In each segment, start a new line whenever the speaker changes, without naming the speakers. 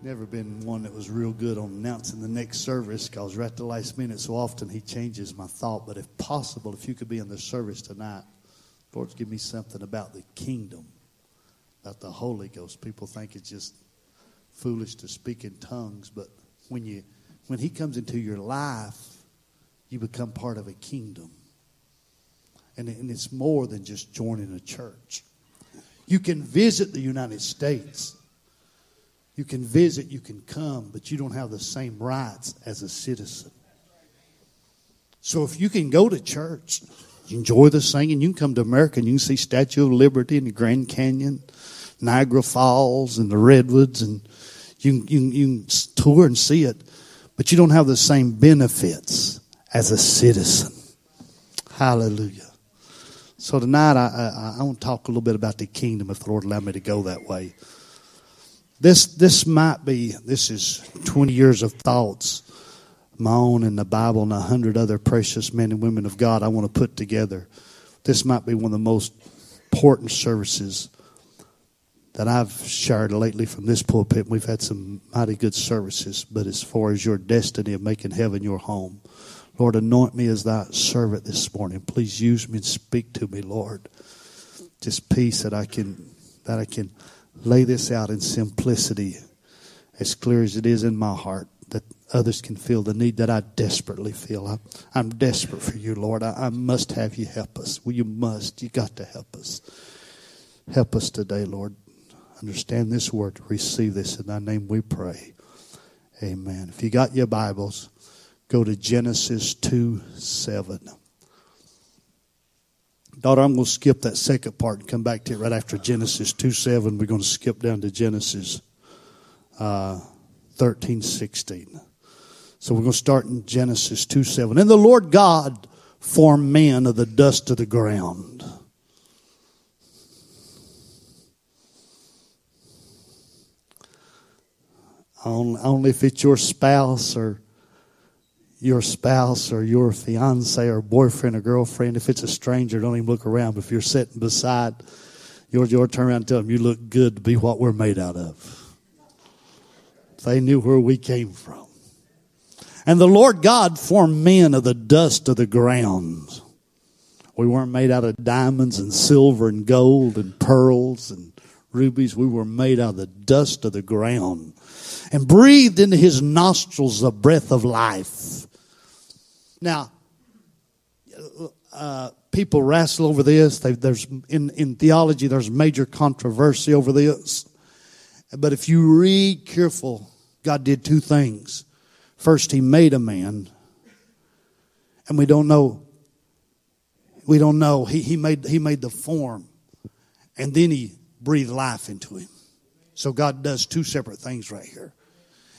Never been one that was real good on announcing the next service because right at the last minute, so often he changes my thought. But if possible, if you could be in the service tonight, Lord, give me something about the kingdom, about the Holy Ghost. People think it's just foolish to speak in tongues, but when you when he comes into your life, you become part of a kingdom. And, and it's more than just joining a church. You can visit the United States. You can visit, you can come, but you don't have the same rights as a citizen. So if you can go to church, you enjoy the singing, you can come to America and you can see Statue of Liberty and the Grand Canyon, Niagara Falls and the Redwoods, and you, you, you can tour and see it, but you don't have the same benefits as a citizen. Hallelujah. So tonight I, I, I want to talk a little bit about the kingdom if the Lord allowed me to go that way. This, this might be, this is 20 years of thoughts, my own and the Bible and a hundred other precious men and women of God I want to put together. This might be one of the most important services that I've shared lately from this pulpit. We've had some mighty good services, but as far as your destiny of making heaven your home, Lord, anoint me as thy servant this morning. Please use me and speak to me, Lord. Just peace that I can that I can lay this out in simplicity, as clear as it is in my heart, that others can feel the need that I desperately feel. I, am desperate for you, Lord. I, I must have you help us. Well, you must. You got to help us. Help us today, Lord. Understand this word. Receive this in thy name we pray. Amen. If you got your Bibles, go to Genesis 2 7. Daughter, I'm going to skip that second part and come back to it right after Genesis 2 7. We're going to skip down to Genesis uh, 13 16. So we're going to start in Genesis 2 7. And the Lord God formed man of the dust of the ground. Only if it's your spouse or your spouse or your fiance or boyfriend or girlfriend, if it's a stranger, don't even look around. But if you're sitting beside yours, you'll turn around and tell them, You look good to be what we're made out of. They knew where we came from. And the Lord God formed men of the dust of the ground. We weren't made out of diamonds and silver and gold and pearls and rubies. We were made out of the dust of the ground and breathed into his nostrils the breath of life now, uh, people wrestle over this. They, there's in, in theology, there's major controversy over this. But if you read careful, God did two things. First, He made a man, and we don't know. We don't know. He, he made He made the form, and then He breathed life into him. So God does two separate things right here.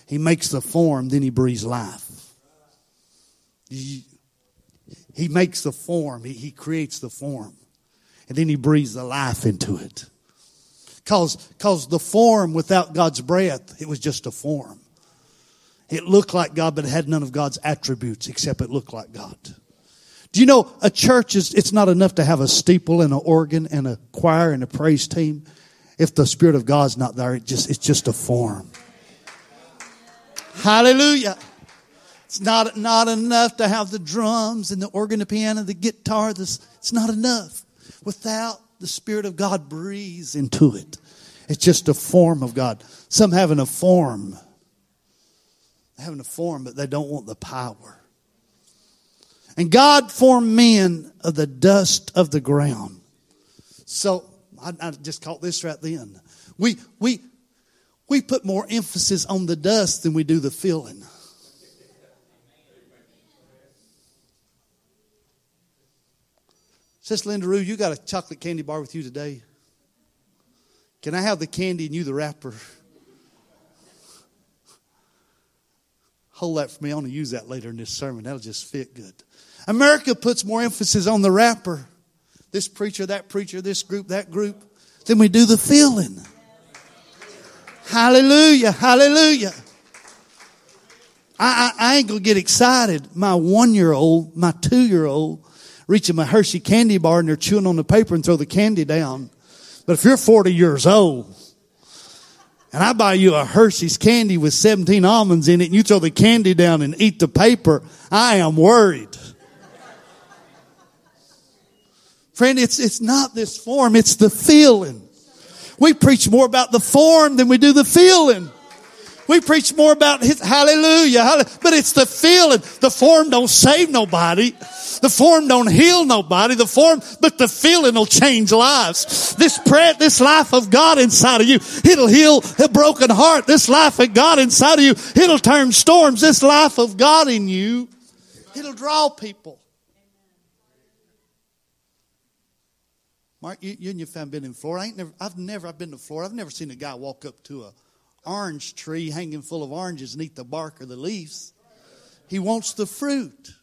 He makes the form, then He breathes life. He, makes the form, he, he creates the form, and then he breathes the life into it. Cause, cause the form without God's breath, it was just a form. It looked like God, but it had none of God's attributes except it looked like God. Do you know a church is, it's not enough to have a steeple and an organ and a choir and a praise team. If the Spirit of God's not there, it just, it's just a form. Hallelujah. It's not, not enough to have the drums and the organ, the piano, the guitar. It's not enough. Without the Spirit of God breathes into it. It's just a form of God. Some having a form. Having a form, but they don't want the power. And God formed men of the dust of the ground. So I, I just caught this right then. We we we put more emphasis on the dust than we do the filling. Sister Linda Rue, you got a chocolate candy bar with you today? Can I have the candy and you the wrapper? Hold that for me. I want to use that later in this sermon. That'll just fit good. America puts more emphasis on the wrapper. This preacher, that preacher, this group, that group, than we do the feeling. Hallelujah. Hallelujah. I, I, I ain't to get excited. My one year old, my two year old, reaching my Hershey candy bar and they're chewing on the paper and throw the candy down. But if you're 40 years old, and I buy you a Hershey's candy with 17 almonds in it and you throw the candy down and eat the paper, I am worried. Friend, it's, it's not this form, it's the feeling. We preach more about the form than we do the feeling. We preach more about his hallelujah, hallelujah, but it's the feeling. The form don't save nobody. The form don't heal nobody. The form, but the feeling will change lives. This prayer, this life of God inside of you, it'll heal a broken heart. This life of God inside of you, it'll turn storms. This life of God in you, it'll draw people. Mark, you, you and your family been in Florida. I ain't never, I've never, I've been to Florida. I've never seen a guy walk up to a orange tree hanging full of oranges and eat the bark or the leaves. He wants the fruit.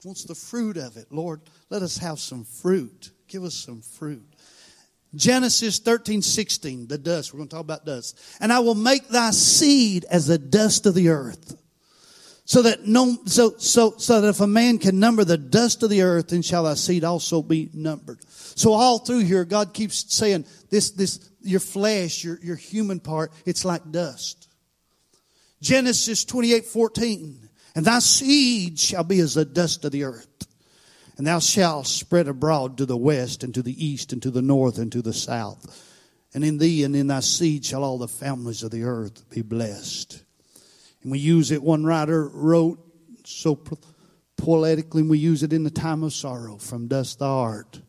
He wants the fruit of it. Lord, let us have some fruit. Give us some fruit. Genesis 13, 16, the dust. We're going to talk about dust. And I will make thy seed as the dust of the earth. So that no, so, so, so that if a man can number the dust of the earth, then shall thy seed also be numbered. So all through here, God keeps saying this, this, your flesh, your, your human part, it's like dust. Genesis 28, 14. And thy seed shall be as the dust of the earth. And thou shalt spread abroad to the west and to the east and to the north and to the south. And in thee and in thy seed shall all the families of the earth be blessed. And we use it, one writer wrote so poetically, we use it in the time of sorrow. From dust thou art,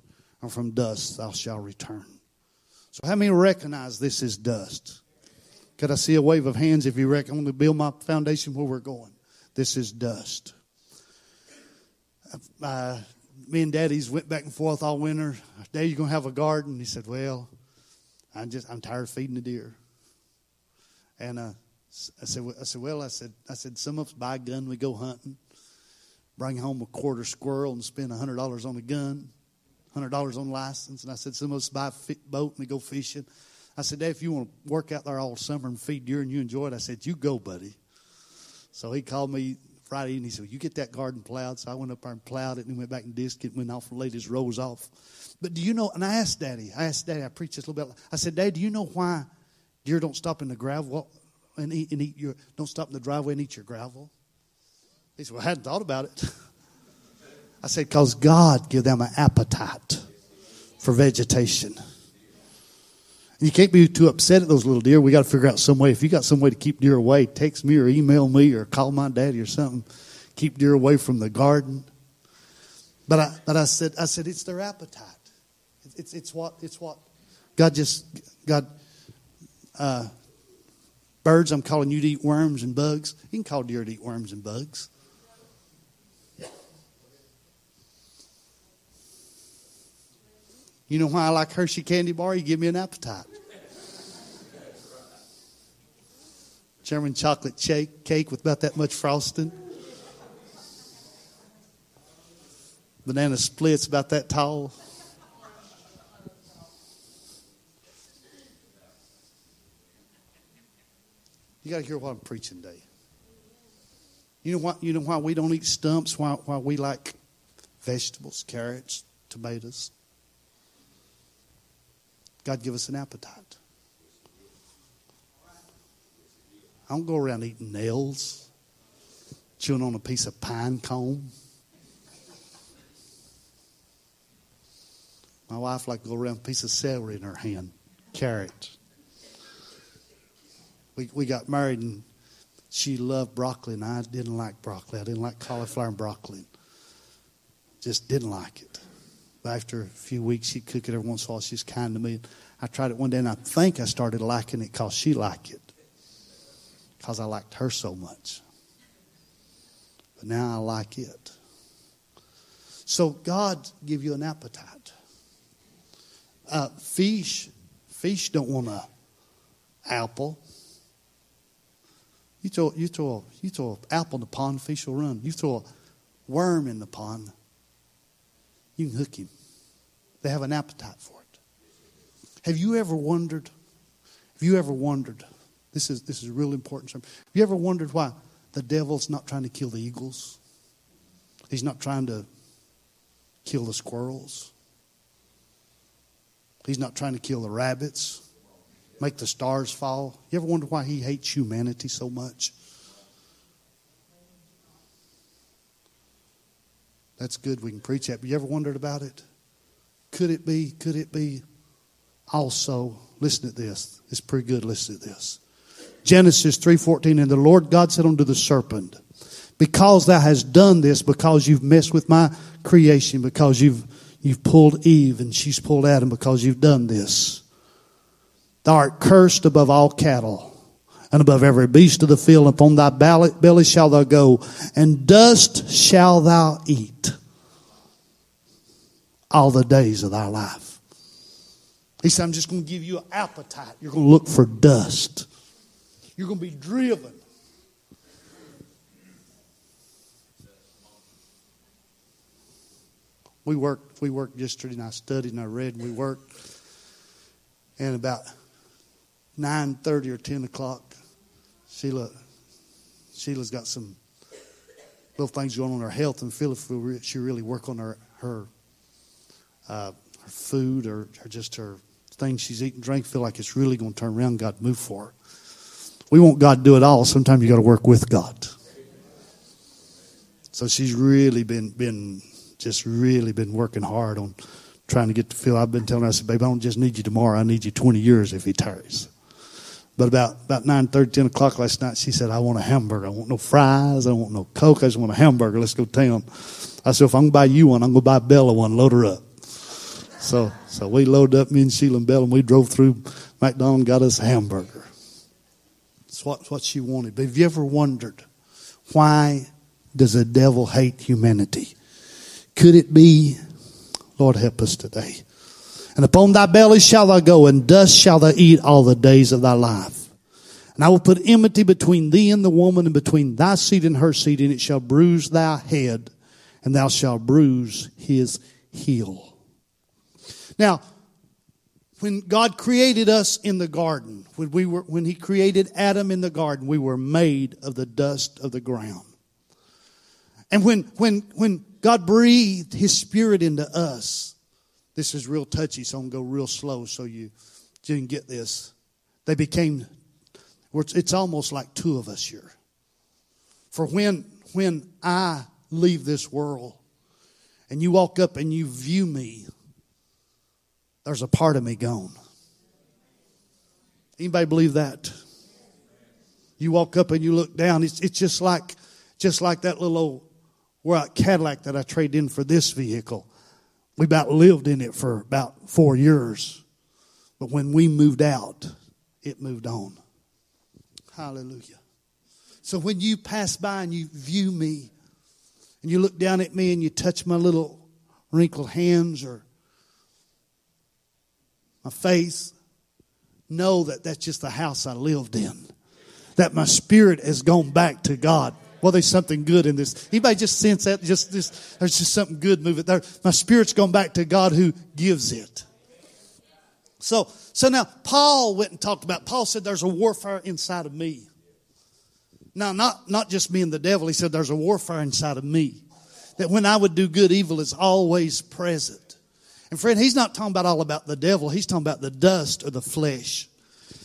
and from dust thou shalt return. So, how many recognize this is dust? Could I see a wave of hands if you reckon I want to build my foundation where we're going? This is dust. Uh, me and Daddy's went back and forth all winter. Dad, you gonna have a garden? He said, "Well, I'm just I'm tired of feeding the deer." And uh, I said, "I said, well, I said, I said, some of us buy a gun, we go hunting, bring home a quarter squirrel, and spend a hundred dollars on a gun hundred dollars on license. And I said, some of us buy a boat and we go fishing. I said, Dad, if you want to work out there all summer and feed deer and you enjoy it, I said, you go, buddy. So he called me Friday and he said, you get that garden plowed. So I went up there and plowed it and went back and disked it and went off and laid his rows off. But do you know, and I asked Daddy, I asked Daddy, I preached this a little bit. I said, Dad, do you know why deer don't stop in the gravel and eat, and eat your, don't stop in the driveway and eat your gravel? He said, well, I hadn't thought about it. I said, because God give them an appetite for vegetation. You can't be too upset at those little deer. We got to figure out some way. If you got some way to keep deer away, text me or email me or call my daddy or something. Keep deer away from the garden. But I, but I said, I said, it's their appetite. It's, it's what, it's what God just, God, uh, birds, I'm calling you to eat worms and bugs. You can call deer to eat worms and bugs. You know why I like Hershey candy bar? You give me an appetite. German chocolate cake with about that much frosting. Banana splits about that tall. You got to hear what I'm preaching today. You know why? You know why we don't eat stumps? Why, why we like vegetables, carrots, tomatoes? God give us an appetite. I don't go around eating nails, chewing on a piece of pine cone. My wife like to go around a piece of celery in her hand, carrot. We we got married and she loved broccoli and I didn't like broccoli. I didn't like cauliflower and broccoli. Just didn't like it after a few weeks, she'd cook it every once in a while. She's kind to me. I tried it one day, and I think I started liking it because she liked it, because I liked her so much. But now I like it. So God give you an appetite. Uh, fish, fish don't want an apple. You throw, you throw, you throw an apple in the pond, fish will run. You throw a worm in the pond, you can hook him. They have an appetite for it. Have you ever wondered? Have you ever wondered? This is this is real important. Have you ever wondered why the devil's not trying to kill the eagles? He's not trying to kill the squirrels. He's not trying to kill the rabbits. make the stars fall. You ever wonder why he hates humanity so much? That's good. We can preach that. But you ever wondered about it? Could it be? Could it be also? Listen to this. It's pretty good. Listen to this. Genesis 3:14 and the Lord God said unto the serpent, because thou hast done this, because you've messed with my creation, because you've you've pulled Eve and she's pulled Adam because you've done this. Thou art cursed above all cattle and above every beast of the field. Upon thy belly shall thou go, and dust shall thou eat all the days of thy life. He said, I'm just going to give you an appetite. You're going to look for dust. You're going to be driven. We worked, we worked yesterday, and I studied and I read, and we worked. And about 9.30 or 10 o'clock, Sheila, Sheila's got some little things going on in her health, and feel if she really work on her her, uh, her food or, or, just her things she's eating, drink, feel like it's really going to turn around. God move for her. We want God to do it all. Sometimes you got to work with God. So she's really been been just really been working hard on trying to get to feel. I've been telling her, I said, babe, I don't just need you tomorrow. I need you 20 years if he tarries. But about, about 9, 30, 10 o'clock last night, she said, I want a hamburger. I want no fries. I don't want no Coke. I just want a hamburger. Let's go town. I said, if I'm going to buy you one, I'm going to buy Bella one. Load her up. So, so we loaded up, me and Sheila and Bella, and we drove through McDonald's got us a hamburger. It's what, what she wanted. But have you ever wondered why does the devil hate humanity? Could it be, Lord help us today, and upon thy belly shall thou go, and dust shall thou eat all the days of thy life. And I will put enmity between thee and the woman, and between thy seed and her seed, and it shall bruise thy head, and thou shalt bruise his heel. Now, when God created us in the garden, when we were, when He created Adam in the garden, we were made of the dust of the ground. And when, when, when God breathed His Spirit into us, this is real touchy, so I'm going to go real slow so you, didn't get this. They became, it's almost like two of us here. For when, when I leave this world and you walk up and you view me, there's a part of me gone. Anybody believe that? You walk up and you look down, it's, it's just like, just like that little old Cadillac that I traded in for this vehicle. We about lived in it for about four years. But when we moved out, it moved on. Hallelujah. So when you pass by and you view me, and you look down at me and you touch my little wrinkled hands or my face, know that that's just the house I lived in. That my spirit has gone back to God. Well, there's something good in this. Anybody just sense that? Just this, there's just something good moving there. My spirit's gone back to God who gives it. So, so now Paul went and talked about, Paul said there's a warfare inside of me. Now, not, not just me and the devil. He said there's a warfare inside of me. That when I would do good, evil is always present. And friend, he's not talking about all about the devil. He's talking about the dust or the flesh.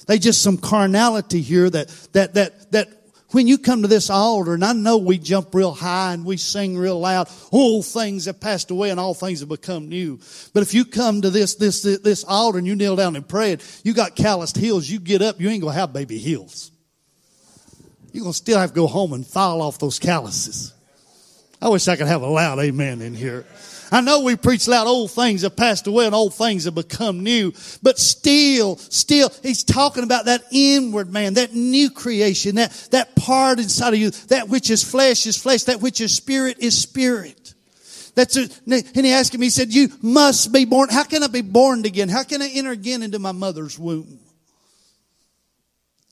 They just some carnality here that, that, that, that when you come to this altar, and I know we jump real high and we sing real loud, all things have passed away and all things have become new. But if you come to this, this, this altar and you kneel down and pray, it, you got calloused heels, you get up, you ain't gonna have baby heels. You're gonna still have to go home and file off those calluses. I wish I could have a loud amen in here. I know we preach loud old things have passed away and old things have become new, but still, still, he's talking about that inward man, that new creation, that, that part inside of you, that which is flesh is flesh, that which is spirit is spirit. That's a, and he asked me, he said, you must be born. How can I be born again? How can I enter again into my mother's womb?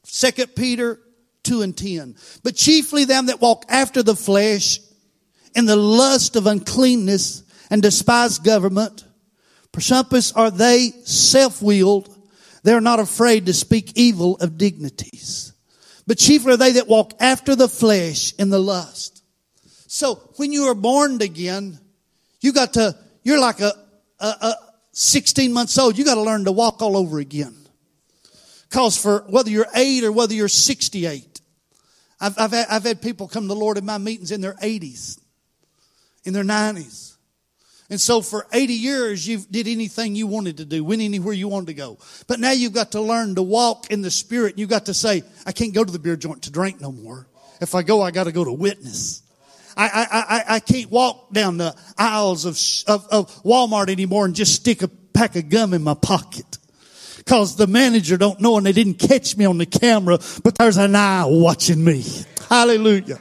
Second Peter 2 and 10. But chiefly them that walk after the flesh in the lust of uncleanness and despise government. Presumptuous are they, self-willed. They're not afraid to speak evil of dignities. But chiefly are they that walk after the flesh in the lust. So when you are born again, you got to, you're like a, a, a 16 months old. You got to learn to walk all over again. Because for whether you're eight or whether you're 68, I've, I've, had, I've had people come to the Lord in my meetings in their 80s, in their 90s. And so for 80 years, you did anything you wanted to do, went anywhere you wanted to go. But now you've got to learn to walk in the Spirit. You've got to say, I can't go to the beer joint to drink no more. If I go, I got to go to witness. I, I, I, I can't walk down the aisles of, of, of Walmart anymore and just stick a pack of gum in my pocket. Cause the manager don't know and they didn't catch me on the camera, but there's an eye watching me. Hallelujah.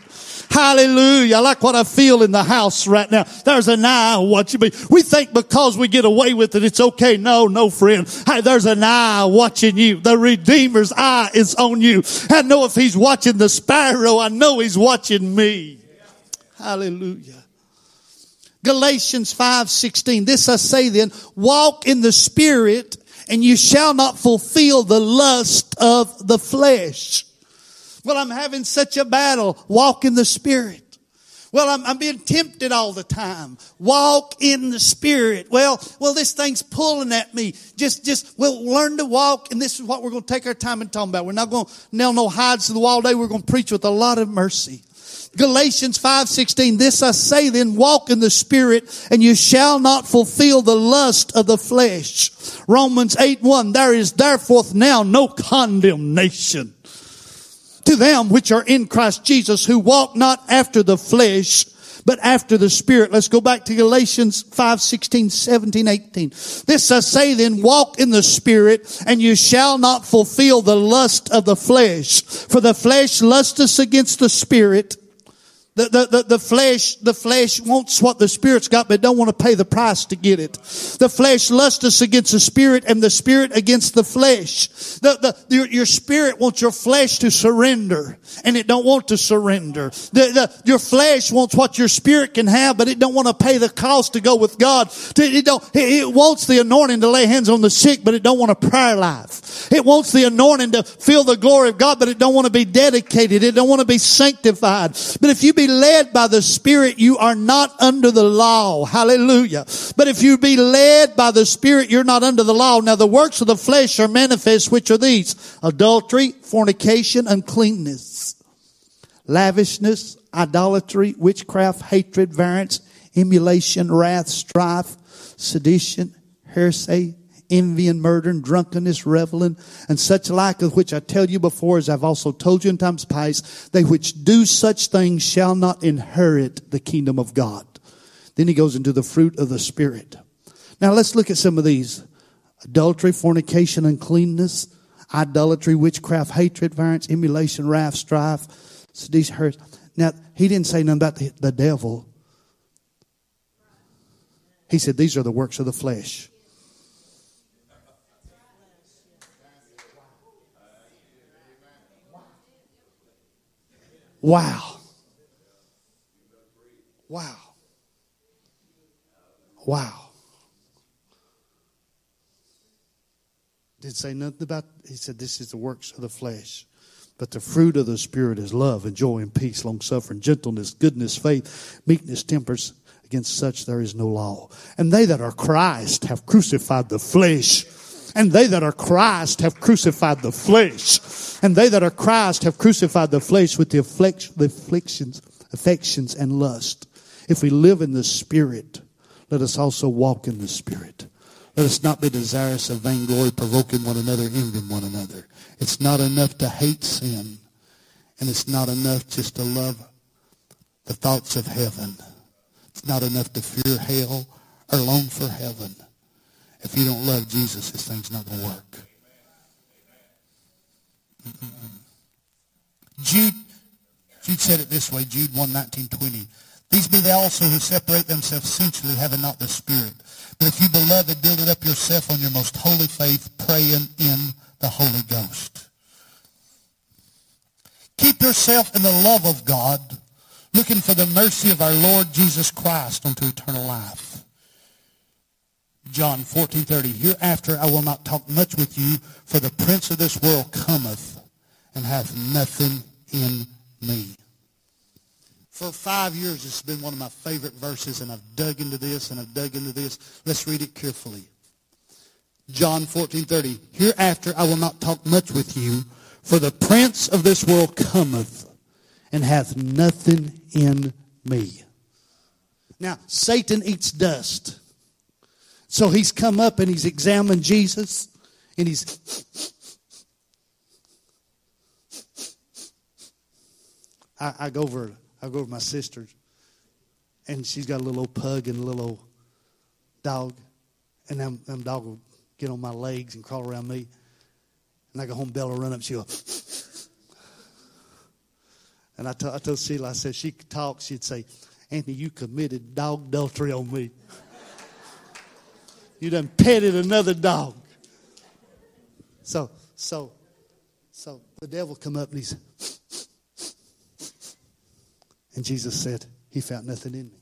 Hallelujah. I like what I feel in the house right now. There's an eye watching me. We think because we get away with it, it's okay. No, no, friend. Hey, there's an eye watching you. The Redeemer's eye is on you. I know if he's watching the sparrow, I know he's watching me. Hallelujah. Galatians 5:16 This I say then walk in the spirit and you shall not fulfill the lust of the flesh. Well, I'm having such a battle. Walk in the spirit. Well, I'm, I'm, being tempted all the time. Walk in the spirit. Well, well, this thing's pulling at me. Just, just, well, learn to walk. And this is what we're going to take our time and talk about. We're not going to nail no hides to the wall today. We're going to preach with a lot of mercy. Galatians 5:16 This I say then walk in the spirit and you shall not fulfill the lust of the flesh. Romans 8:1 There is therefore now no condemnation to them which are in Christ Jesus who walk not after the flesh but after the spirit. Let's go back to Galatians 5, 16, 17, 18. This I say then, walk in the spirit and you shall not fulfill the lust of the flesh. For the flesh lusteth against the spirit the, the, the, the, flesh, the flesh wants what the spirit's got, but don't want to pay the price to get it. The flesh lusts against the spirit and the spirit against the flesh. The, the, your, your spirit wants your flesh to surrender and it don't want to surrender. The, the, your flesh wants what your spirit can have, but it don't want to pay the cost to go with God. It, don't, it, it wants the anointing to lay hands on the sick, but it don't want a prayer life. It wants the anointing to feel the glory of God, but it don't want to be dedicated. It don't want to be sanctified. But if you be led by the Spirit, you are not under the law. Hallelujah. But if you be led by the Spirit, you're not under the law. Now the works of the flesh are manifest, which are these. Adultery, fornication, uncleanness, lavishness, idolatry, witchcraft, hatred, variance, emulation, wrath, strife, sedition, heresy, envy and murder and drunkenness, reveling, and such like of which I tell you before, as I've also told you in times past, they which do such things shall not inherit the kingdom of God. Then he goes into the fruit of the Spirit. Now let's look at some of these. Adultery, fornication, uncleanness, idolatry, witchcraft, hatred, variance, emulation, wrath, strife, sedition, hurt. Now, he didn't say nothing about the, the devil. He said these are the works of the flesh. Wow. Wow. Wow. Didn't say nothing about, he said, this is the works of the flesh. But the fruit of the Spirit is love and joy and peace, long suffering, gentleness, goodness, faith, meekness, tempers. Against such there is no law. And they that are Christ have crucified the flesh and they that are Christ have crucified the flesh. And they that are Christ have crucified the flesh with the, afflictions, affections, and lust. If we live in the Spirit, let us also walk in the Spirit. Let us not be desirous of vainglory, provoking one another, envying one another. It's not enough to hate sin. And it's not enough just to love the thoughts of heaven. It's not enough to fear hell or long for heaven. If you don't love Jesus, this thing's not going to work. Jude, Jude said it this way, Jude 1, 19, 20. These be they also who separate themselves sensually, having not the Spirit. But if you, beloved, build it up yourself on your most holy faith, praying in the Holy Ghost. Keep yourself in the love of God, looking for the mercy of our Lord Jesus Christ unto eternal life. John 14:30 Hereafter I will not talk much with you for the prince of this world cometh and hath nothing in me. For 5 years it's been one of my favorite verses and I've dug into this and I've dug into this. Let's read it carefully. John 14:30 Hereafter I will not talk much with you, for the prince of this world cometh and hath nothing in me. Now, Satan eats dust. So he's come up and he's examined Jesus and he's. I, I go over I go over my sister and she's got a little old pug and a little old dog. And them, them dog will get on my legs and crawl around me. And I go home, Bella run up, she'll and I, t- I told Sheila, I said, she could talk, she'd say, Anthony, you committed dog adultery on me. You done petted another dog. So, so, so the devil come up and he's, and Jesus said, he found nothing in me.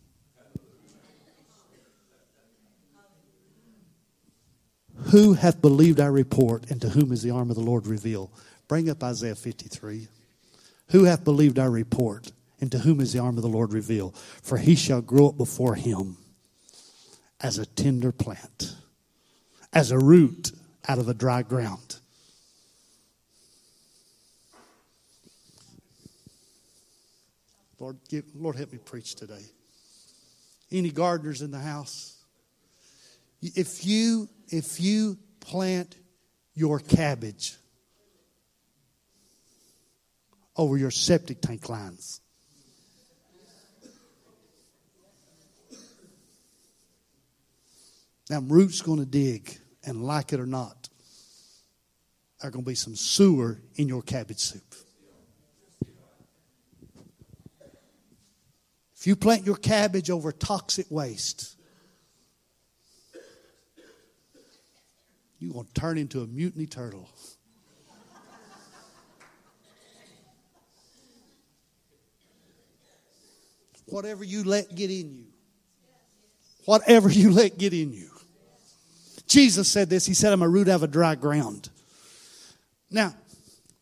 Who hath believed our report, and to whom is the arm of the Lord revealed? Bring up Isaiah 53. Who hath believed our report, and to whom is the arm of the Lord revealed? For he shall grow up before him as a tender plant, as a root out of a dry ground. Lord, give, Lord, help me preach today. Any gardeners in the house? If you if you plant your cabbage over your septic tank lines. Now, roots going to dig, and like it or not, there are going to be some sewer in your cabbage soup. If you plant your cabbage over toxic waste, you're going to turn into a mutiny turtle. Whatever you let get in you. Whatever you let get in you. Jesus said this. He said, I'm a root out of a dry ground. Now,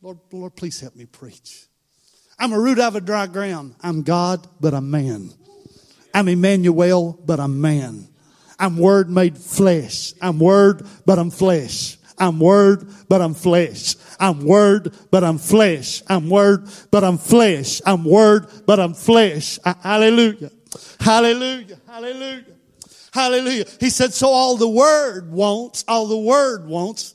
Lord, Lord, please help me preach. I'm a root out of a dry ground. I'm God, but I'm man. I'm Emmanuel, but I'm man. I'm word made flesh. I'm word, but I'm flesh. I'm word, but I'm flesh. I'm word, but I'm flesh. I'm word, but I'm flesh. I'm word, but I'm flesh. Ah, hallelujah. Hallelujah. Hallelujah. Hallelujah. He said, so all the word wants, all the word wants,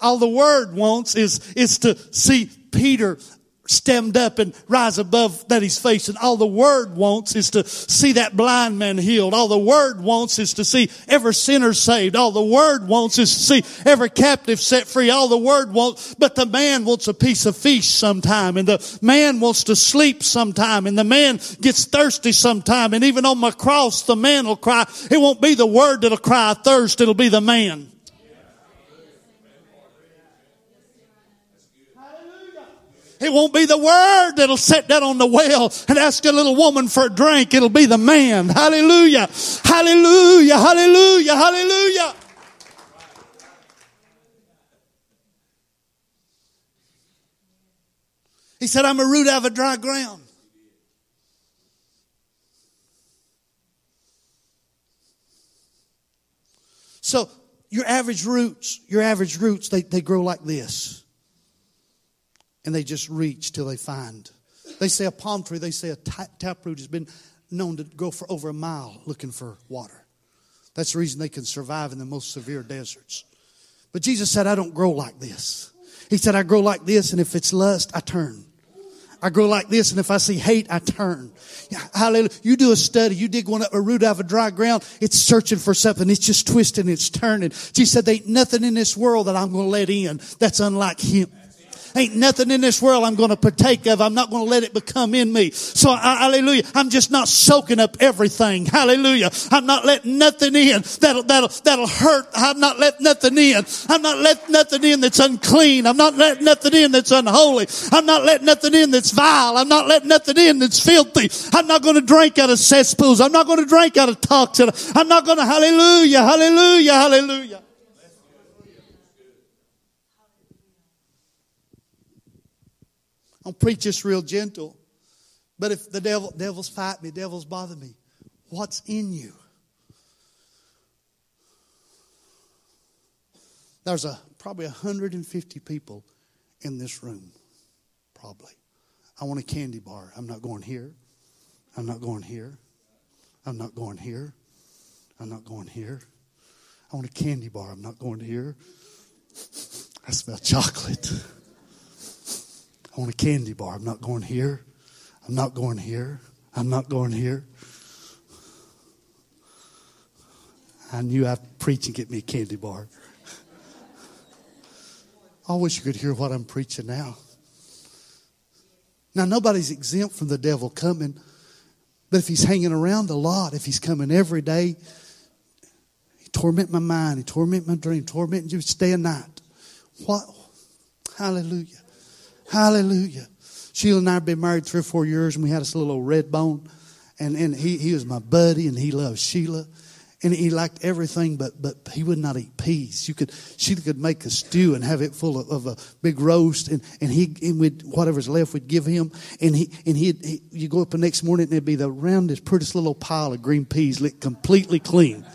all the word wants is, is to see Peter stemmed up and rise above that he's facing. All the word wants is to see that blind man healed. All the word wants is to see every sinner saved. All the word wants is to see every captive set free. All the word wants, but the man wants a piece of fish sometime and the man wants to sleep sometime and the man gets thirsty sometime. And even on my cross, the man will cry. It won't be the word that'll cry thirst. It'll be the man. It won't be the word that'll sit down on the well and ask a little woman for a drink. It'll be the man. Hallelujah. Hallelujah. Hallelujah. Hallelujah. He said, I'm a root out of a dry ground. So your average roots, your average roots, they, they grow like this and they just reach till they find. They say a palm tree, they say a taproot has been known to go for over a mile looking for water. That's the reason they can survive in the most severe deserts. But Jesus said, I don't grow like this. He said, I grow like this, and if it's lust, I turn. I grow like this, and if I see hate, I turn. Hallelujah. You do a study, you dig one up, a root out of a dry ground, it's searching for something. It's just twisting, it's turning. Jesus said, There ain't nothing in this world that I'm going to let in that's unlike Him. Ain't nothing in this world I'm going to partake of. I'm not going to let it become in me. So, hallelujah. I'm just not soaking up everything. Hallelujah. I'm not letting nothing in that'll, that'll, that'll hurt. I'm not letting nothing in. I'm not letting nothing in that's unclean. I'm not letting nothing in that's unholy. I'm not letting nothing in that's vile. I'm not letting nothing in that's filthy. I'm not going to drink out of cesspools. I'm not going to drink out of toxin. I'm not going to, hallelujah, hallelujah, hallelujah. I'll preach this real gentle. But if the devil, devils fight me, devils bother me, what's in you? There's a probably 150 people in this room. Probably. I want a candy bar. I'm not going here. I'm not going here. I'm not going here. I'm not going here. I want a candy bar. I'm not going here. I smell chocolate. I want a candy bar. I'm not going here. I'm not going here. I'm not going here. I knew I'd preach and get me a candy bar. I wish you could hear what I'm preaching now. Now, nobody's exempt from the devil coming, but if he's hanging around a lot, if he's coming every day, he torment my mind, he torment my dream, torment you day and night. What? Hallelujah. Hallelujah. Sheila and I have been married three or four years, and we had this little red bone. And, and he, he was my buddy, and he loved Sheila. And he liked everything, but, but he would not eat peas. You could, Sheila could make a stew and have it full of, of a big roast, and, and he, and we'd, whatever's left, we'd give him. And he, and he'd, he, you go up the next morning, and it'd be the roundest, prettiest little pile of green peas, licked completely clean.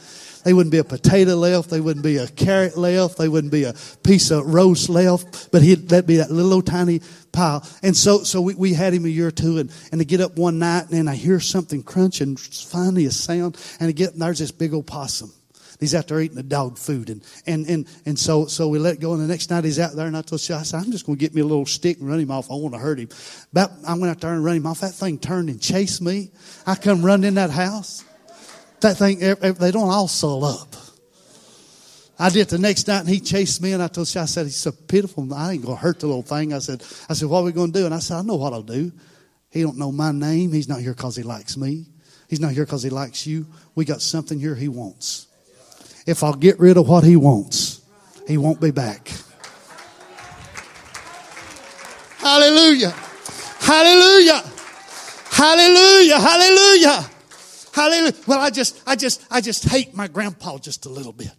They wouldn't be a potato left. They wouldn't be a carrot left. They wouldn't be a piece of roast left. But he'd, that'd be that little tiny pile. And so, so we, we had him a year or two and, and I get up one night and I hear something crunch and finally a sound and I get, and there's this big old possum. He's out there eating the dog food. And, and, and, and so, so we let go. And the next night he's out there and I told you, I said, I'm just going to get me a little stick and run him off. I want to hurt him. But I went out there and run him off. That thing turned and chased me. I come running in that house. That thing, they don't all sew up. I did the next night and he chased me and I told you, I said, he's so pitiful. I ain't going to hurt the little thing. I said, I said, what are we going to do? And I said, I know what I'll do. He don't know my name. He's not here because he likes me. He's not here because he likes you. We got something here he wants. If I'll get rid of what he wants, he won't be back. Hallelujah. Hallelujah. Hallelujah. Hallelujah. Hallelujah. Well, I just, I just, I just hate my grandpa just a little bit.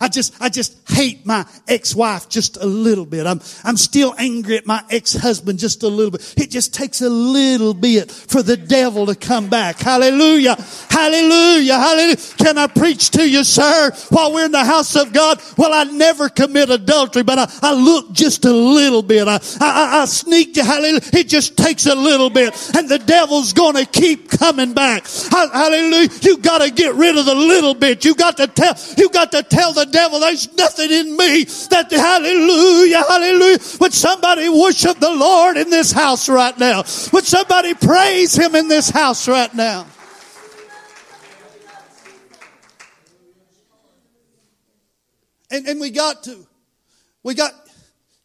I just, I just hate my ex-wife just a little bit. I'm, I'm still angry at my ex-husband just a little bit. It just takes a little bit for the devil to come back. Hallelujah. Hallelujah. Hallelujah. Can I preach to you, sir, while we're in the house of God? Well, I never commit adultery, but I, I look just a little bit. I, I, I sneak to hallelujah. It just takes a little bit and the devil's going to keep coming back. Hallelujah. You got to get rid of the little bit. You got to tell, you got to tell the devil, there's nothing in me that hallelujah, hallelujah. Would somebody worship the Lord in this house right now? Would somebody praise him in this house right now? And, and we got to, we got,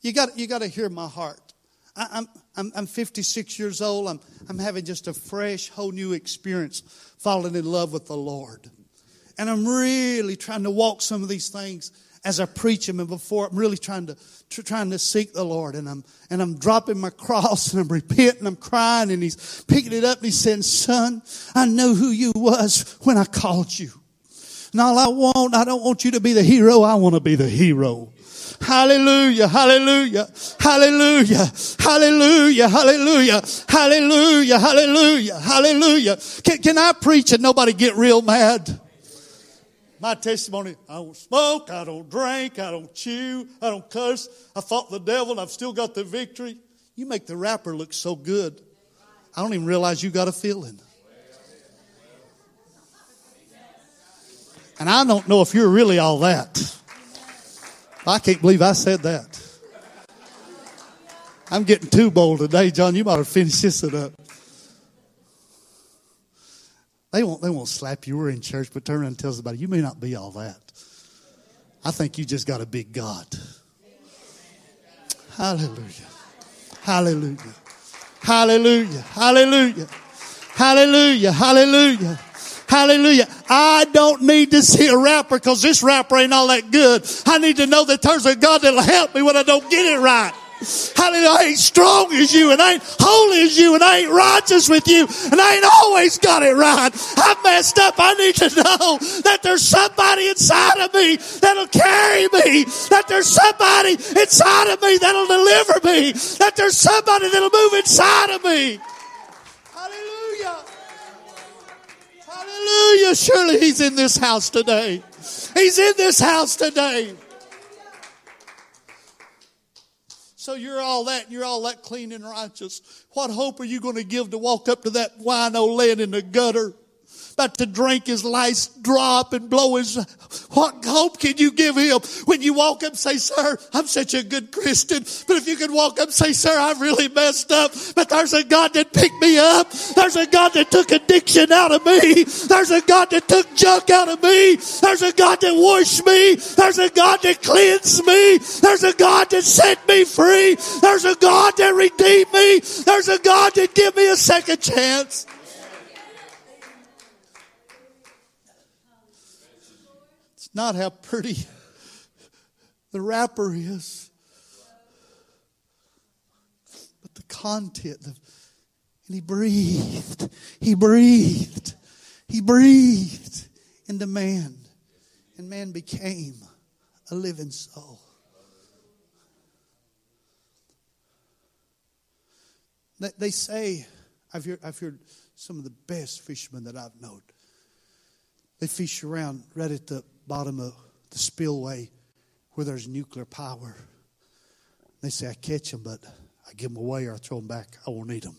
you got, you got to hear my heart. I, I'm, I'm, I'm 56 years old. I'm, I'm having just a fresh, whole new experience falling in love with the Lord. And I'm really trying to walk some of these things as I preach them and before I'm really trying to trying to seek the Lord and I'm and I'm dropping my cross and I'm repenting, I'm crying and he's picking it up and he's saying, Son, I know who you was when I called you. And all I want, I don't want you to be the hero, I want to be the hero. Hallelujah, hallelujah, hallelujah, hallelujah, hallelujah, hallelujah, hallelujah, hallelujah. Can, can I preach and nobody get real mad? My testimony, I don't smoke, I don't drink, I don't chew, I don't curse. I fought the devil and I've still got the victory. You make the wrapper look so good. I don't even realize you got a feeling. And I don't know if you're really all that. I can't believe I said that. I'm getting too bold today, John. You might have finished this up. They won't, they won't slap you. We're in church, but turn around and tell somebody, you may not be all that. I think you just got a big God. Hallelujah. Hallelujah. Hallelujah. Hallelujah. Hallelujah. Hallelujah. Hallelujah. I don't need to see a wrapper because this wrapper ain't all that good. I need to know that there's a God that'll help me when I don't get it right. Hallelujah. I ain't strong as you and I ain't holy as you and I ain't righteous with you and I ain't always got it right. I've messed up. I need to know that there's somebody inside of me that'll carry me, that there's somebody inside of me that'll deliver me, that there's somebody that'll move inside of me. Hallelujah. Hallelujah. Surely he's in this house today. He's in this house today. So you're all that, and you're all that clean and righteous. What hope are you going to give to walk up to that wino laying in the gutter? About to drink his last drop and blow his, what hope can you give him when you walk up and say, sir, I'm such a good Christian. But if you could walk up and say, sir, I've really messed up, but there's a God that picked me up. There's a God that took addiction out of me. There's a God that took junk out of me. There's a God that washed me. There's a God that cleansed me. There's a God that set me free. There's a God that redeemed me. There's a God that give me a second chance. Not how pretty the wrapper is, but the content. And he breathed. He breathed. He breathed into man. And man became a living soul. They say, I've heard, I've heard some of the best fishermen that I've known. They fish around right at the bottom of the spillway where there's nuclear power. They say, I catch them, but I give them away or I throw them back. I won't eat them.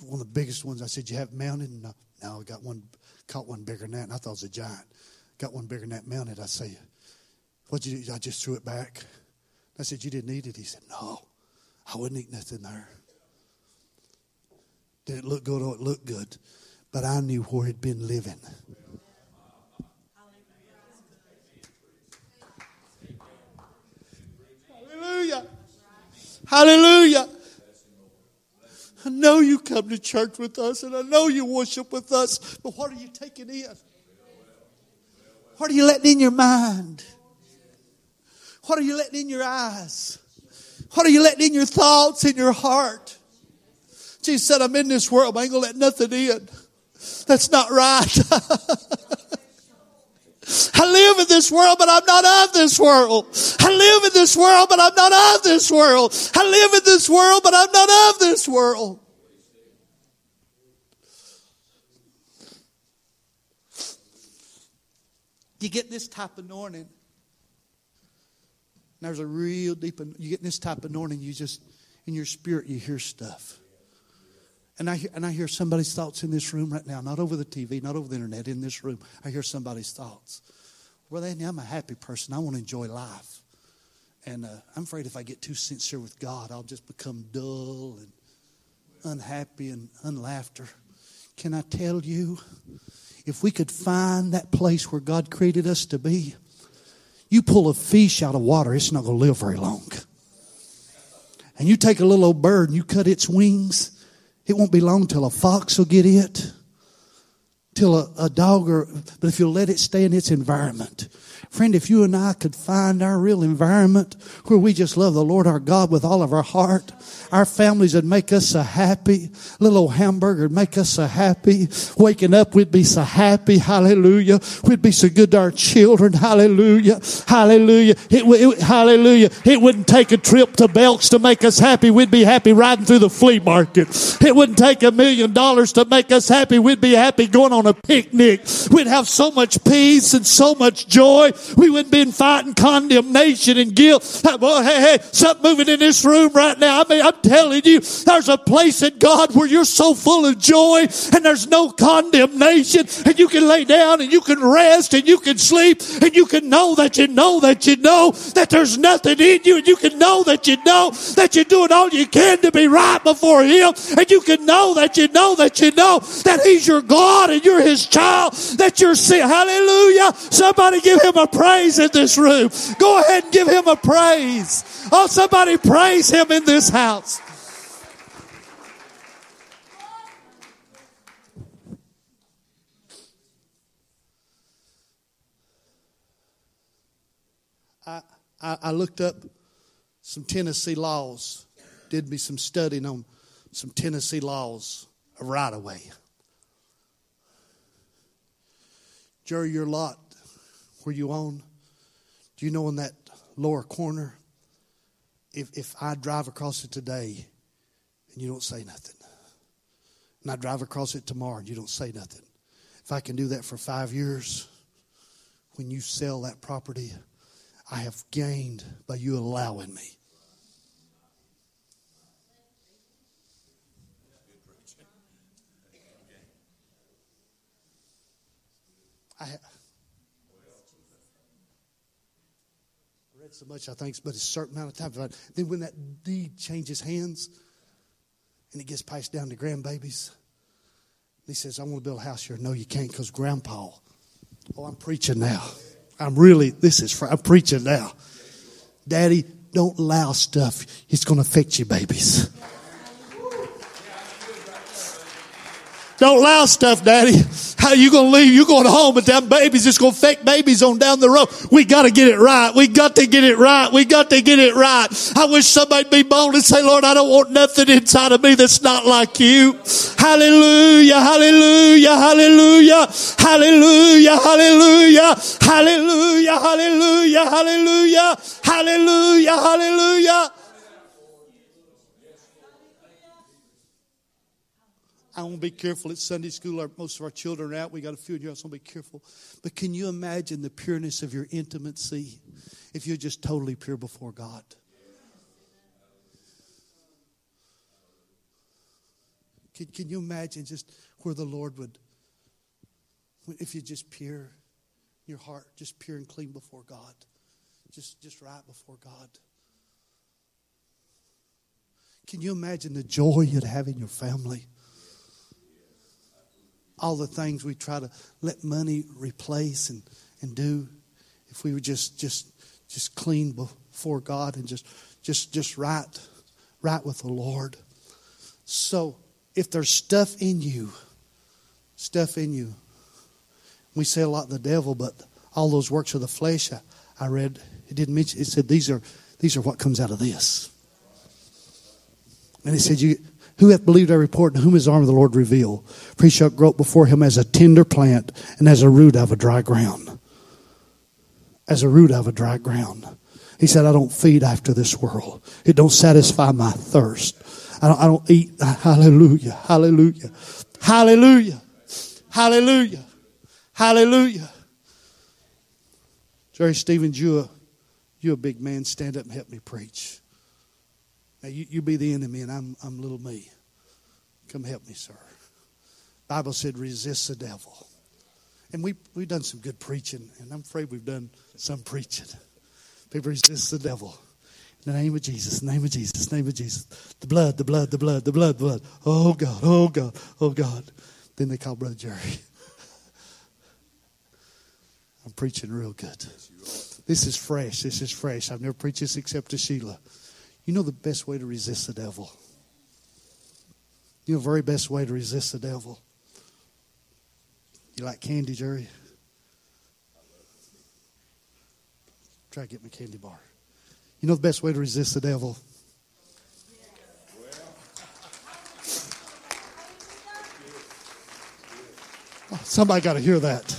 One of the biggest ones, I said, You have mounted? No, I got one, caught one bigger than that, and I thought it was a giant. Got one bigger than that mounted. I say, What'd you do? I just threw it back. I said, You didn't eat it? He said, No, I wouldn't eat nothing there. Did it look good? Oh, it looked good. But I knew where it'd been living. Hallelujah. Hallelujah. I know you come to church with us and I know you worship with us, but what are you taking in? What are you letting in your mind? What are you letting in your eyes? What are you letting in your thoughts, in your heart? Jesus said, I'm in this world, but I ain't gonna let nothing in. That's not right. I live in this world, but I'm not of this world. I live in this world, but I'm not of this world. I live in this world, but I'm not of this world. You get this type of anointing. There's a real deep, you get this type of anointing, you just, in your spirit, you hear stuff. And I, hear, and I hear somebody's thoughts in this room right now, not over the TV, not over the internet, in this room. I hear somebody's thoughts. Well, Andy, I'm a happy person. I want to enjoy life. And uh, I'm afraid if I get too sincere with God, I'll just become dull and unhappy and unlaughter. Can I tell you, if we could find that place where God created us to be, you pull a fish out of water, it's not going to live very long. And you take a little old bird and you cut its wings, it won't be long till a fox will get it, till a, a dog or, but if you'll let it stay in its environment. Friend, if you and I could find our real environment where we just love the Lord our God with all of our heart, our families would make us so happy. Little old hamburger would make us so happy. Waking up, we'd be so happy. Hallelujah. We'd be so good to our children. Hallelujah. Hallelujah. It, it, hallelujah. It wouldn't take a trip to Belk's to make us happy. We'd be happy riding through the flea market. It wouldn't take a million dollars to make us happy. We'd be happy going on a picnic. We'd have so much peace and so much joy. We wouldn't be in fighting condemnation and guilt. Well, hey, hey, something moving in this room right now. I mean, I'm telling you, there's a place in God where you're so full of joy and there's no condemnation and you can lay down and you can rest and you can sleep and you can know that you know that you know that there's nothing in you and you can know that you know that you're doing all you can to be right before Him and you can know that you know that you know that He's your God and you're His child, that you're sin. Hallelujah. Somebody give Him a praise in this room. Go ahead and give Him a praise. Oh, somebody praise Him in this house. I, I, I looked up some Tennessee laws, did me some studying on some Tennessee laws right away. way. Jerry, your lot where you own, do you know in that lower corner, if, if I drive across it today and you don't say nothing, and I drive across it tomorrow and you don't say nothing, if I can do that for five years, when you sell that property, I have gained by you allowing me. I have. Read so much, I think, but a certain amount of time. Then when that deed changes hands and it gets passed down to grandbabies, he says, I want to build a house here. No, you can't because grandpa. Oh, I'm preaching now. I'm really, this is, I'm preaching now. Daddy, don't allow stuff. It's going to affect you, babies. Don't allow stuff, Daddy. How you gonna leave? You going home, but them babies just gonna affect babies on down the road. We got to get it right. We got to get it right. We got to get it right. I wish somebody'd be bold and say, Lord, I don't want nothing inside of me that's not like you. Hallelujah, hallelujah, hallelujah, hallelujah, hallelujah, hallelujah, hallelujah, hallelujah, hallelujah, hallelujah. I want to be careful at Sunday school. Our, most of our children are out. We got a few in here. I want to be careful. But can you imagine the pureness of your intimacy if you're just totally pure before God? Can, can you imagine just where the Lord would, if you're just pure, your heart just pure and clean before God, just just right before God? Can you imagine the joy you'd have in your family? All the things we try to let money replace and, and do if we were just just just clean before God and just just just right right with the Lord. So if there's stuff in you, stuff in you, we say a lot the devil, but all those works of the flesh I, I read it didn't mention it said these are these are what comes out of this. And it said you who hath believed our report, and whom his arm of the Lord reveal? For he shall grow up before him as a tender plant, and as a root out of a dry ground. As a root out of a dry ground. He said, I don't feed after this world. It don't satisfy my thirst. I don't, I don't eat. Hallelujah. Hallelujah. Hallelujah. Hallelujah. Hallelujah. Jerry Stevens, you a, you a big man. Stand up and help me preach. Now you, you be the enemy and I'm, I'm little me. Come help me, sir. Bible said resist the devil. And we, we've done some good preaching, and I'm afraid we've done some preaching. People resist the devil. In the name of Jesus, name of Jesus, name of Jesus. The blood, the blood, the blood, the blood, the blood. Oh God, oh God, oh God. Then they call Brother Jerry. I'm preaching real good. This is fresh. This is fresh. I've never preached this except to Sheila. You know the best way to resist the devil? You know the very best way to resist the devil? You like candy, Jerry? Try to get my candy bar. You know the best way to resist the devil? Oh, somebody got to hear that.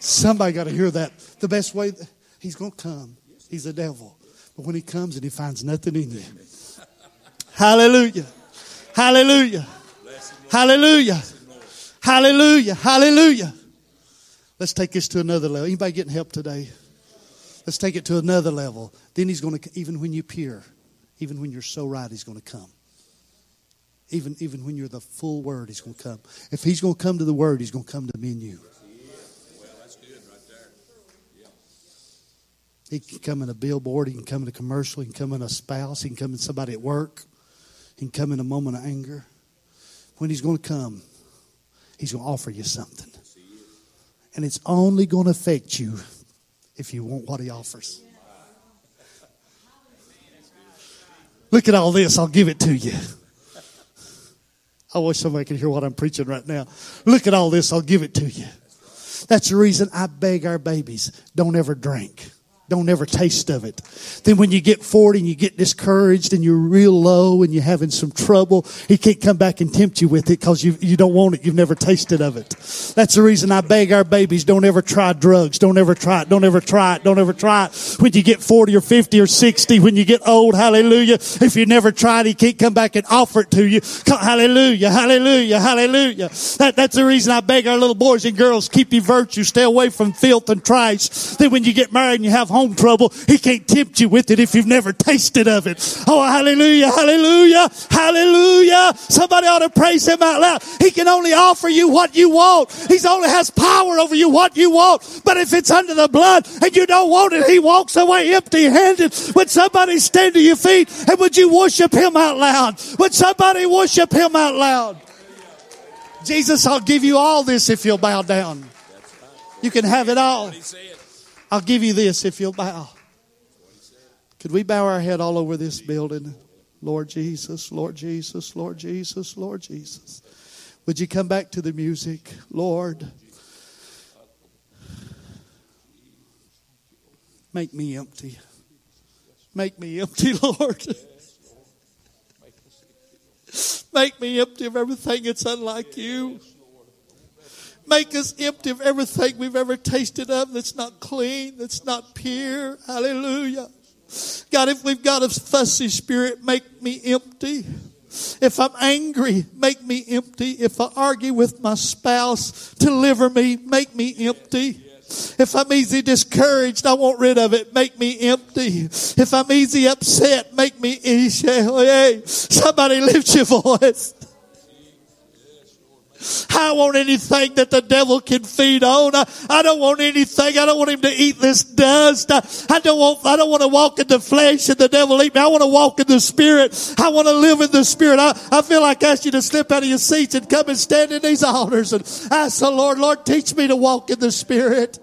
Somebody got to hear that. The best way, he's going to come. He's the devil. But when he comes and he finds nothing in you. Hallelujah. Hallelujah. Hallelujah. Hallelujah. Hallelujah. Let's take this to another level. Anybody getting help today? Let's take it to another level. Then he's going to, even when you peer, even when you're so right, he's going to come. Even, even when you're the full word, he's going to come. If he's going to come to the word, he's going to come to me and you. He can come in a billboard. He can come in a commercial. He can come in a spouse. He can come in somebody at work. He can come in a moment of anger. When he's going to come, he's going to offer you something. And it's only going to affect you if you want what he offers. Look at all this. I'll give it to you. I wish somebody could hear what I'm preaching right now. Look at all this. I'll give it to you. That's the reason I beg our babies don't ever drink. Don't ever taste of it. Then when you get 40 and you get discouraged and you're real low and you're having some trouble, he can't come back and tempt you with it because you, you don't want it. You've never tasted of it. That's the reason I beg our babies, don't ever try drugs. Don't ever try it. Don't ever try it. Don't ever try it. When you get 40 or 50 or 60, when you get old, hallelujah. If you never tried, he can't come back and offer it to you. Hallelujah. Hallelujah. Hallelujah. That, that's the reason I beg our little boys and girls, keep your virtue. Stay away from filth and trash. Then when you get married and you have home own trouble. He can't tempt you with it if you've never tasted of it. Oh, hallelujah, hallelujah, hallelujah. Somebody ought to praise him out loud. He can only offer you what you want. He only has power over you what you want. But if it's under the blood and you don't want it, he walks away empty handed. Would somebody stand to your feet and would you worship him out loud? Would somebody worship him out loud? Jesus, I'll give you all this if you'll bow down. You can have it all. I'll give you this if you'll bow. Could we bow our head all over this building? Lord Jesus, Lord Jesus, Lord Jesus, Lord Jesus. Would you come back to the music? Lord, make me empty. Make me empty, Lord. Make me empty of everything that's unlike you. Make us empty of everything we've ever tasted of that's not clean, that's not pure. Hallelujah. God, if we've got a fussy spirit, make me empty. If I'm angry, make me empty. If I argue with my spouse, deliver me, make me empty. If I'm easy discouraged, I want rid of it. Make me empty. If I'm easy upset, make me easy. Somebody lift your voice. I want anything that the devil can feed on. I, I, don't want anything. I don't want him to eat this dust. I, I don't want, I don't want to walk in the flesh and the devil eat me. I want to walk in the spirit. I want to live in the spirit. I, I feel like I ask you to slip out of your seats and come and stand in these altars and ask the Lord, Lord, teach me to walk in the spirit.